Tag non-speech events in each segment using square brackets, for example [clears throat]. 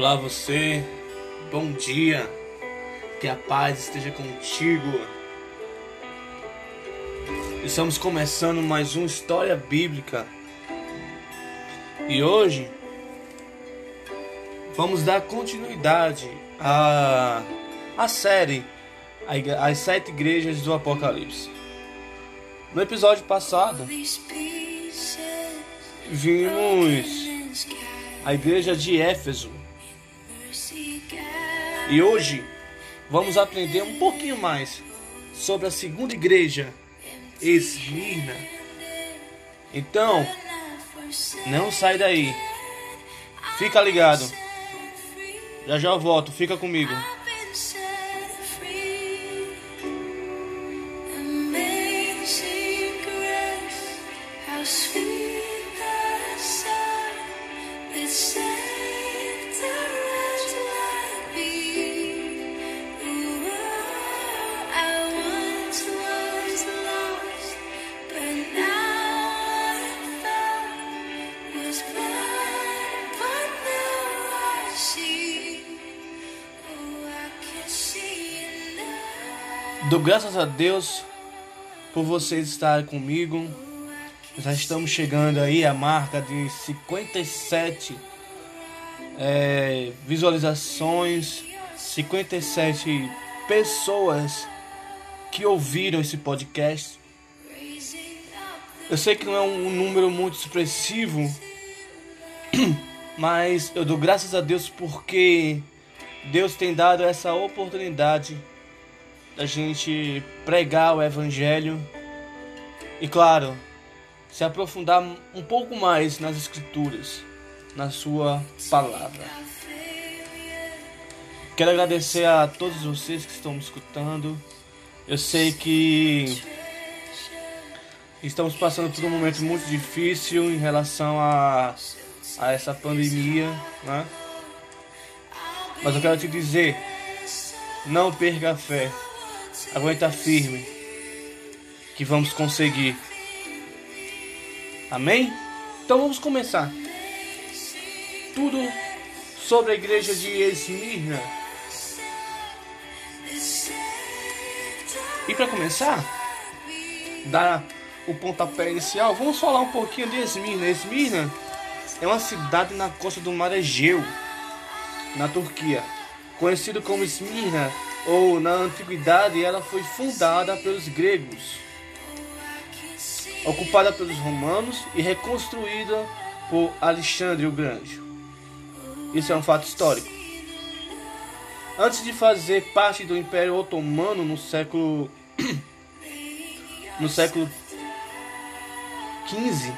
Olá você, bom dia, que a paz esteja contigo. Estamos começando mais uma história bíblica e hoje vamos dar continuidade à, à série As Sete Igrejas do Apocalipse. No episódio passado, vimos a igreja de Éfeso e hoje vamos aprender um pouquinho mais sobre a segunda igreja, Esmirna. Então, não sai daí. Fica ligado. Já já eu volto, fica comigo. Dou graças a Deus por vocês estarem comigo. Já estamos chegando aí à marca de 57 é, visualizações, 57 pessoas que ouviram esse podcast. Eu sei que não é um número muito expressivo, [clears throat] mas eu dou graças a Deus porque Deus tem dado essa oportunidade a gente pregar o Evangelho e, claro, se aprofundar um pouco mais nas Escrituras, na Sua palavra. Quero agradecer a todos vocês que estão me escutando. Eu sei que estamos passando por um momento muito difícil em relação a, a essa pandemia, né? Mas eu quero te dizer, não perca a fé. Aguenta firme. Que vamos conseguir. Amém? Então vamos começar. Tudo sobre a igreja de Esmirna. E para começar, dar o pontapé inicial, vamos falar um pouquinho de Esmirna. Esmirna é uma cidade na costa do mar Egeu, na Turquia, conhecido como Esmirna ou na antiguidade ela foi fundada pelos gregos, ocupada pelos romanos e reconstruída por Alexandre o Grande. Isso é um fato histórico. Antes de fazer parte do Império Otomano no século [clears throat] no século 15,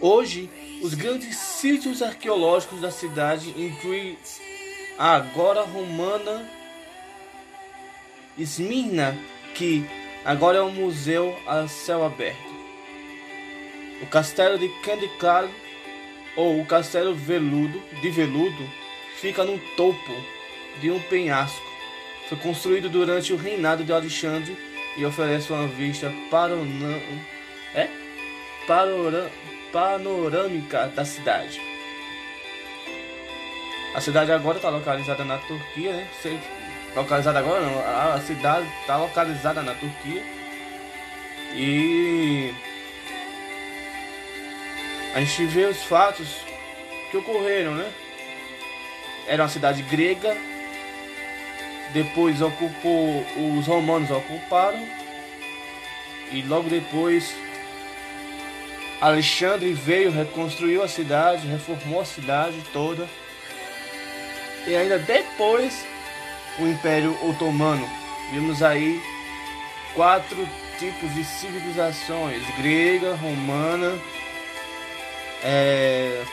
hoje os grandes sítios arqueológicos da cidade incluem agora romana Esmirna, que agora é um museu a céu aberto. O castelo de Candiclaro, ou o castelo veludo, de veludo, fica no topo de um penhasco. Foi construído durante o reinado de Alexandre e oferece uma vista é? panorâmica da cidade. A cidade agora está localizada na Turquia, né? Localizada agora não, a cidade está localizada na Turquia. E a gente vê os fatos que ocorreram, né? Era uma cidade grega, depois ocupou, os romanos ocuparam, e logo depois Alexandre veio, reconstruiu a cidade, reformou a cidade toda e ainda depois o Império Otomano. Vimos aí quatro tipos de civilizações: grega, romana, é...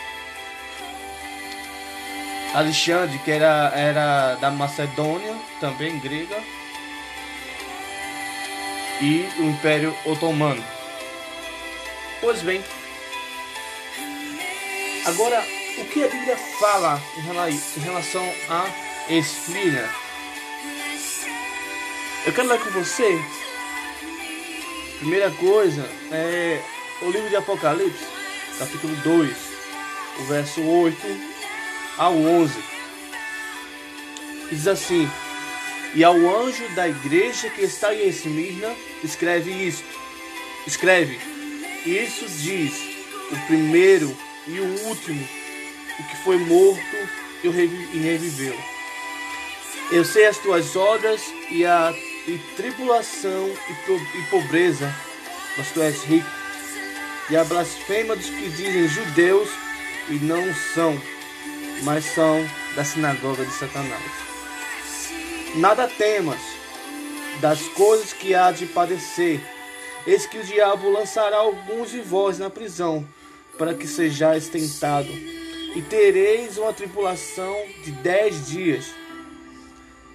Alexandre, que era, era da Macedônia, também grega, e o Império Otomano. Pois bem, agora o que a Bíblia fala em relação a Esmirna? Eu quero ler com você. Primeira coisa é o livro de Apocalipse, capítulo 2. o verso 8 ao 11. Diz assim: E ao anjo da igreja que está em Esmirna, escreve isto. Escreve: Isso diz o primeiro e o último, o que foi morto e reviveu. Eu sei as tuas obras e a e tribulação e pobreza, mas tu és rico. E a blasfema dos que dizem judeus e não são, mas são da sinagoga de Satanás. Nada temas das coisas que há de padecer. Eis que o diabo lançará alguns de vós na prisão, para que sejais tentado, e tereis uma tribulação de dez dias.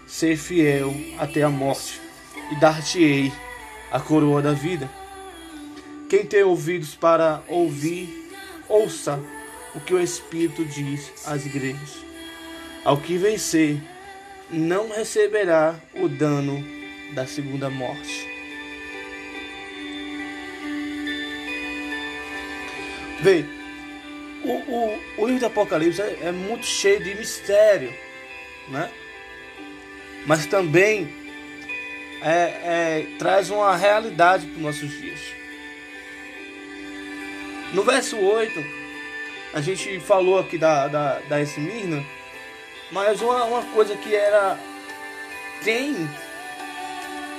Ser fiel até a morte, e dar-te-ei a coroa da vida. Quem tem ouvidos para ouvir, ouça o que o Espírito diz às igrejas. Ao que vencer, não receberá o dano da segunda morte. Vê, o, o, o livro do Apocalipse é, é muito cheio de mistério, né? Mas também é, é, traz uma realidade para os nossos dias. No verso 8, a gente falou aqui da, da, da Esmirna, mas uma, uma coisa que era. Tem.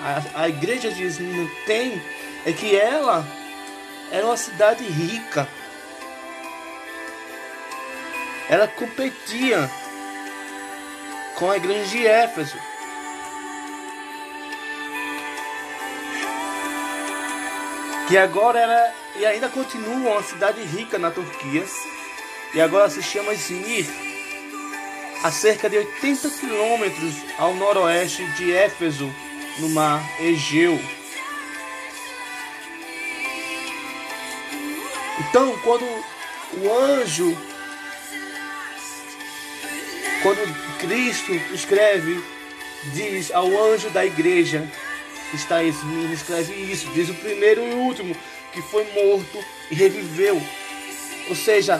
A, a igreja de Esmirna tem. É que ela era uma cidade rica. Ela competia com a igreja de Éfeso. que agora era e ainda continua uma cidade rica na Turquia, e agora se chama Izmir, a cerca de 80 quilômetros ao noroeste de Éfeso, no mar Egeu. Então, quando o anjo, quando Cristo escreve, diz ao anjo da igreja, está Esmir, escreve isso. Diz o primeiro e o último, que foi morto e reviveu. Ou seja,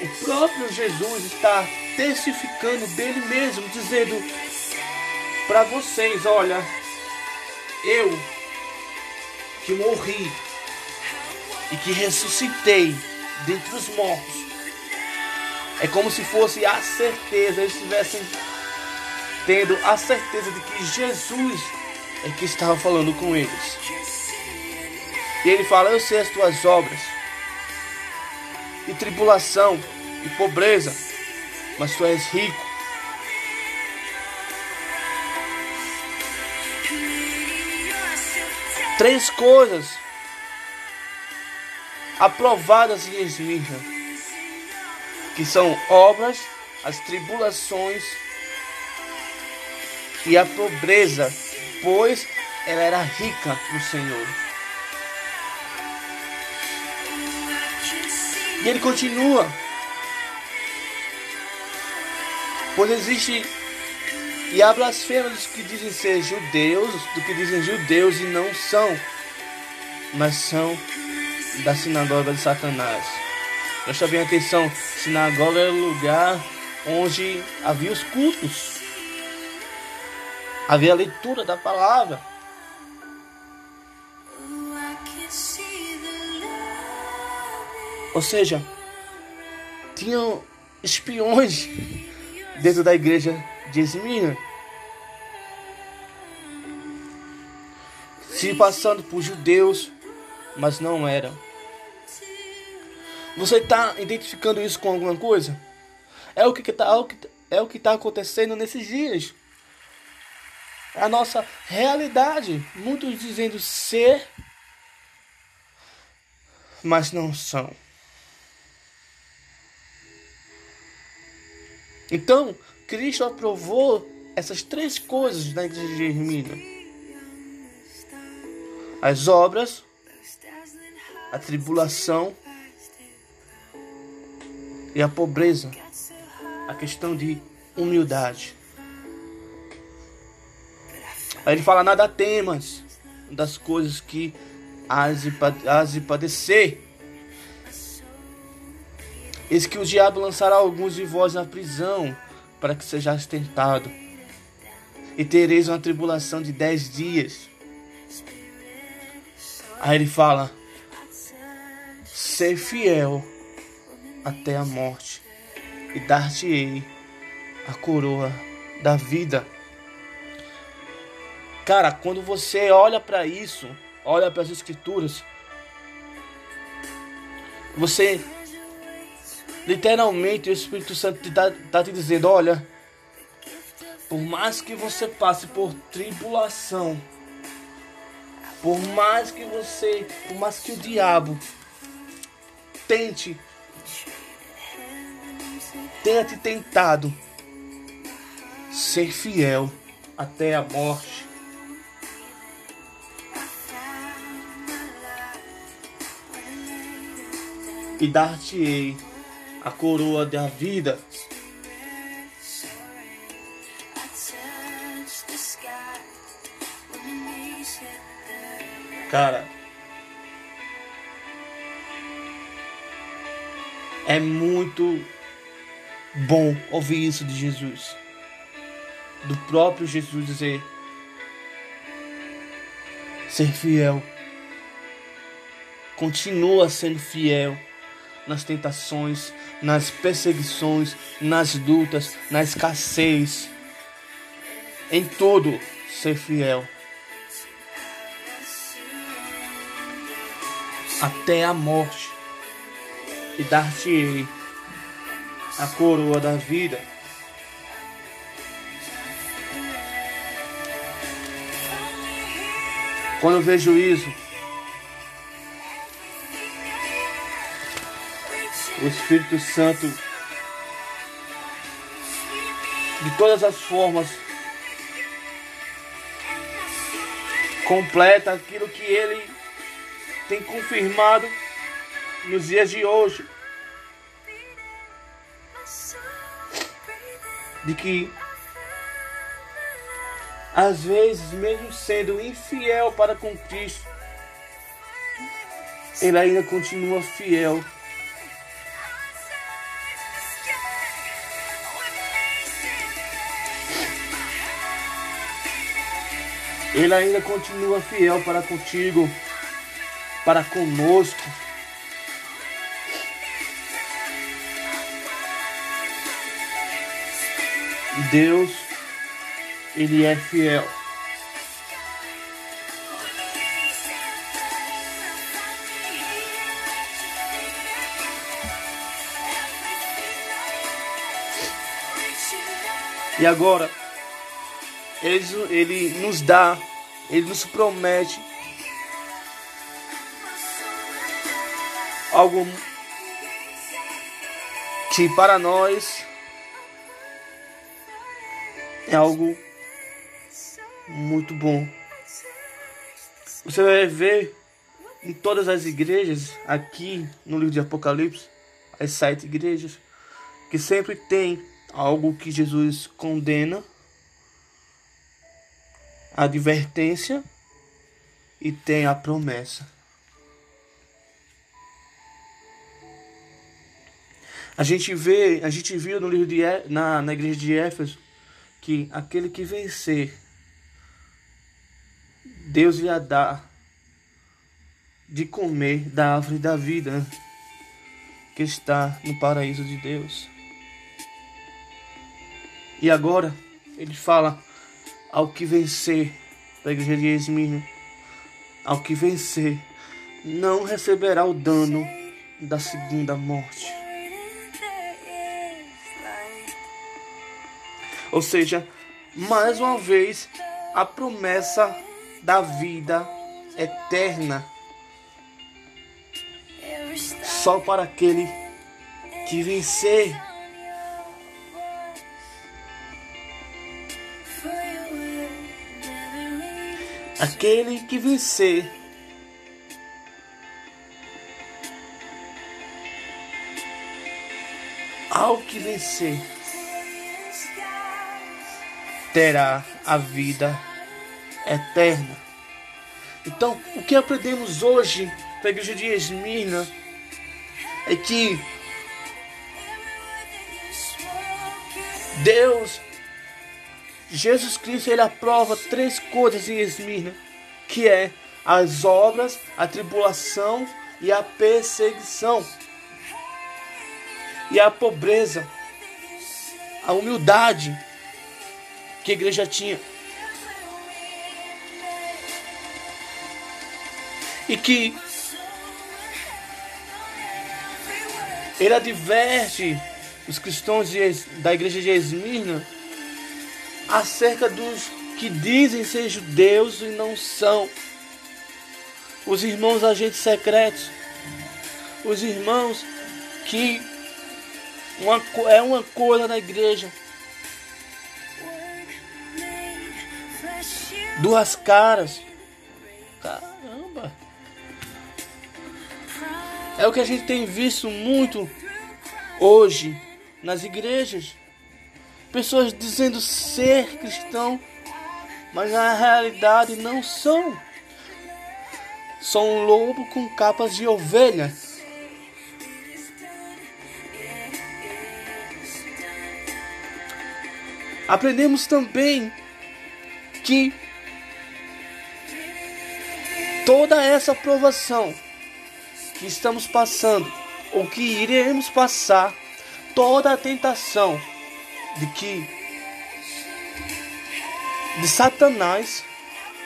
o próprio Jesus está testificando dele mesmo, dizendo para vocês: olha, eu que morri e que ressuscitei dentre os mortos. É como se fosse a certeza, eles estivessem tendo a certeza de que Jesus é que estava falando com eles. E ele fala: Eu sei as tuas obras, e tribulação, e pobreza, mas tu és rico. Três coisas aprovadas em Esmirna, que são obras, as tribulações e a pobreza pois ela era rica no Senhor. E ele continua. Pois existe e há blasfêmias dos que dizem ser judeus, do que dizem judeus e não são, mas são da sinagoga de Satanás. Presta bem atenção, sinagoga é o lugar onde havia os cultos havia a leitura da palavra. Ou seja, tinham espiões dentro da igreja de Esmirna. Se passando por judeus, mas não eram. Você está identificando isso com alguma coisa? É o que está é o que está acontecendo nesses dias a nossa realidade. Muitos dizendo ser, mas não são. Então, Cristo aprovou essas três coisas na igreja de Hermina: as obras, a tribulação e a pobreza, a questão de humildade. Aí ele fala: nada temas das coisas que has de padecer. Eis que o diabo lançará alguns de vós na prisão, para que sejais tentado. E tereis uma tribulação de dez dias. Aí ele fala: Ser fiel até a morte, e dar-te-ei a coroa da vida. Cara, quando você olha para isso, olha para as escrituras, você literalmente o Espírito Santo está tá te dizendo, olha, por mais que você passe por tribulação, por mais que você, por mais que o diabo tente tenha te tentado ser fiel até a morte. E dar-te-ei a coroa da vida. Cara, é muito bom ouvir isso de Jesus. Do próprio Jesus dizer: ser fiel. Continua sendo fiel nas tentações, nas perseguições, nas lutas, na escassez. Em tudo, ser fiel. Até a morte. E dar-te-ei a coroa da vida. Quando eu vejo isso, o Espírito Santo, de todas as formas, completa aquilo que ele tem confirmado nos dias de hoje. De que às vezes, mesmo sendo infiel para com Cristo, ele ainda continua fiel. Ele ainda continua fiel para contigo, para conosco. Deus, Ele é fiel. E agora, ele, ele nos dá, Ele nos promete algo que para nós é algo muito bom. Você vai ver em todas as igrejas, aqui no livro de Apocalipse, as sete igrejas, que sempre tem algo que Jesus condena, a advertência e tem a promessa. A gente vê, a gente viu no livro de na, na igreja de Éfeso que aquele que vencer, Deus lhe dá de comer da árvore da vida que está no paraíso de Deus. E agora ele fala ao que vencer, para a igreja de Esmirna, ao que vencer, não receberá o dano da segunda morte. Ou seja, mais uma vez, a promessa da vida eterna só para aquele que vencer. Aquele que vencer. Ao que vencer terá a vida eterna. Então, o que aprendemos hoje para a igreja de Esmirna é que Deus, Jesus Cristo, ele aprova três coisas em Esmirna, que é as obras, a tribulação e a perseguição. E a pobreza, a humildade que a igreja tinha. E que ele adverte os cristãos de, da igreja de Esmirna acerca dos que dizem ser judeus e não são os irmãos agentes secretos, os irmãos que uma, é uma coisa na igreja. Duas caras. Caramba. É o que a gente tem visto muito hoje nas igrejas. Pessoas dizendo ser cristão, mas na realidade não são. Sou um lobo com capas de ovelha. Aprendemos também que toda essa provação que estamos passando, ou que iremos passar, toda a tentação de que de Satanás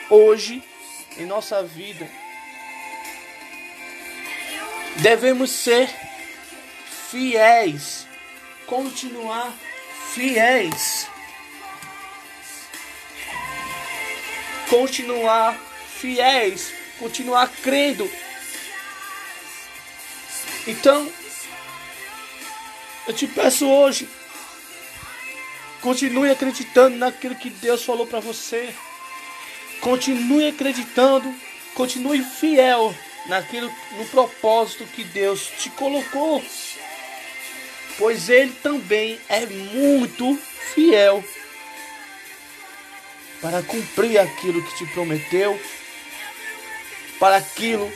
hoje em nossa vida Devemos ser fiéis, continuar fiéis. Continuar fiéis, continuar crendo. Então, eu te peço hoje, continue acreditando naquilo que Deus falou para você. Continue acreditando, continue fiel naquilo no propósito que Deus te colocou. Pois ele também é muito fiel para cumprir aquilo que te prometeu, para aquilo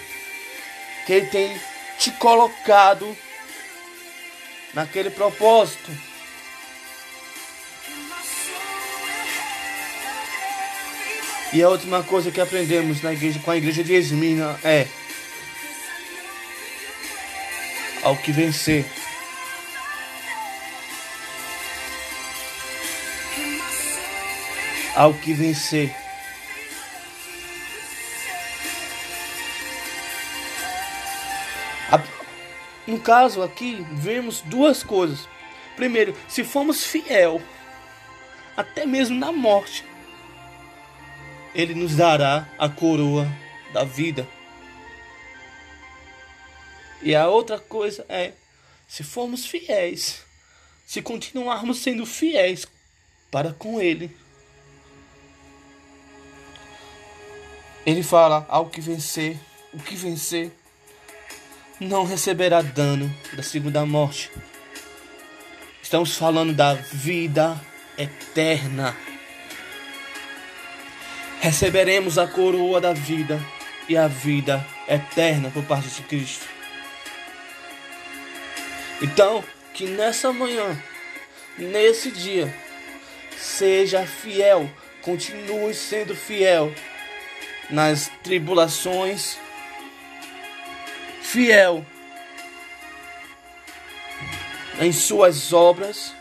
que ele tem te colocado naquele propósito. E a última coisa que aprendemos na igreja com a igreja de Esmina é ao que vencer. Ao que vencer. No caso aqui, vemos duas coisas. Primeiro, se formos fiel, até mesmo na morte, Ele nos dará a coroa da vida. E a outra coisa é, se formos fiéis, se continuarmos sendo fiéis para com Ele, Ele fala: ao que vencer, o que vencer, não receberá dano da segunda morte. Estamos falando da vida eterna. Receberemos a coroa da vida e a vida eterna por parte de Cristo. Então, que nessa manhã, nesse dia, seja fiel, continue sendo fiel nas tribulações, fiel em suas obras.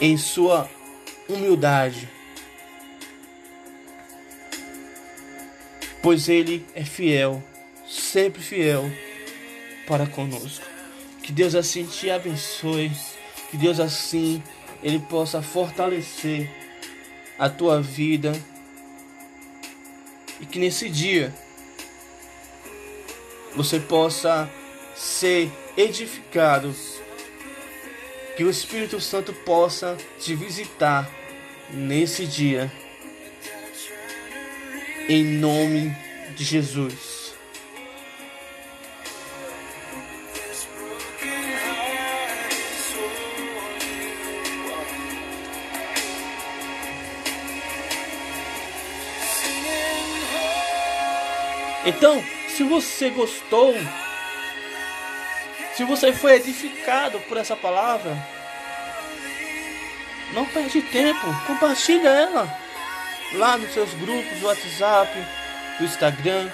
Em sua humildade. pois Ele é fiel, sempre fiel para conosco. Que Deus assim te abençoe, que Deus assim Ele possa fortalecer a tua vida e que nesse dia você possa ser edificado, que o Espírito Santo possa te visitar nesse dia em nome de Jesus. Então, se você gostou Se você foi edificado por essa palavra, não perde tempo, compartilha ela lá nos seus grupos do WhatsApp, do Instagram.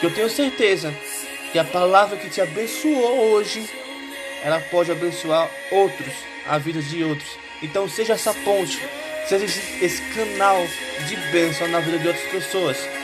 Que eu tenho certeza que a palavra que te abençoou hoje, ela pode abençoar outros, a vida de outros. Então seja essa ponte, seja esse, esse canal de bênção na vida de outras pessoas.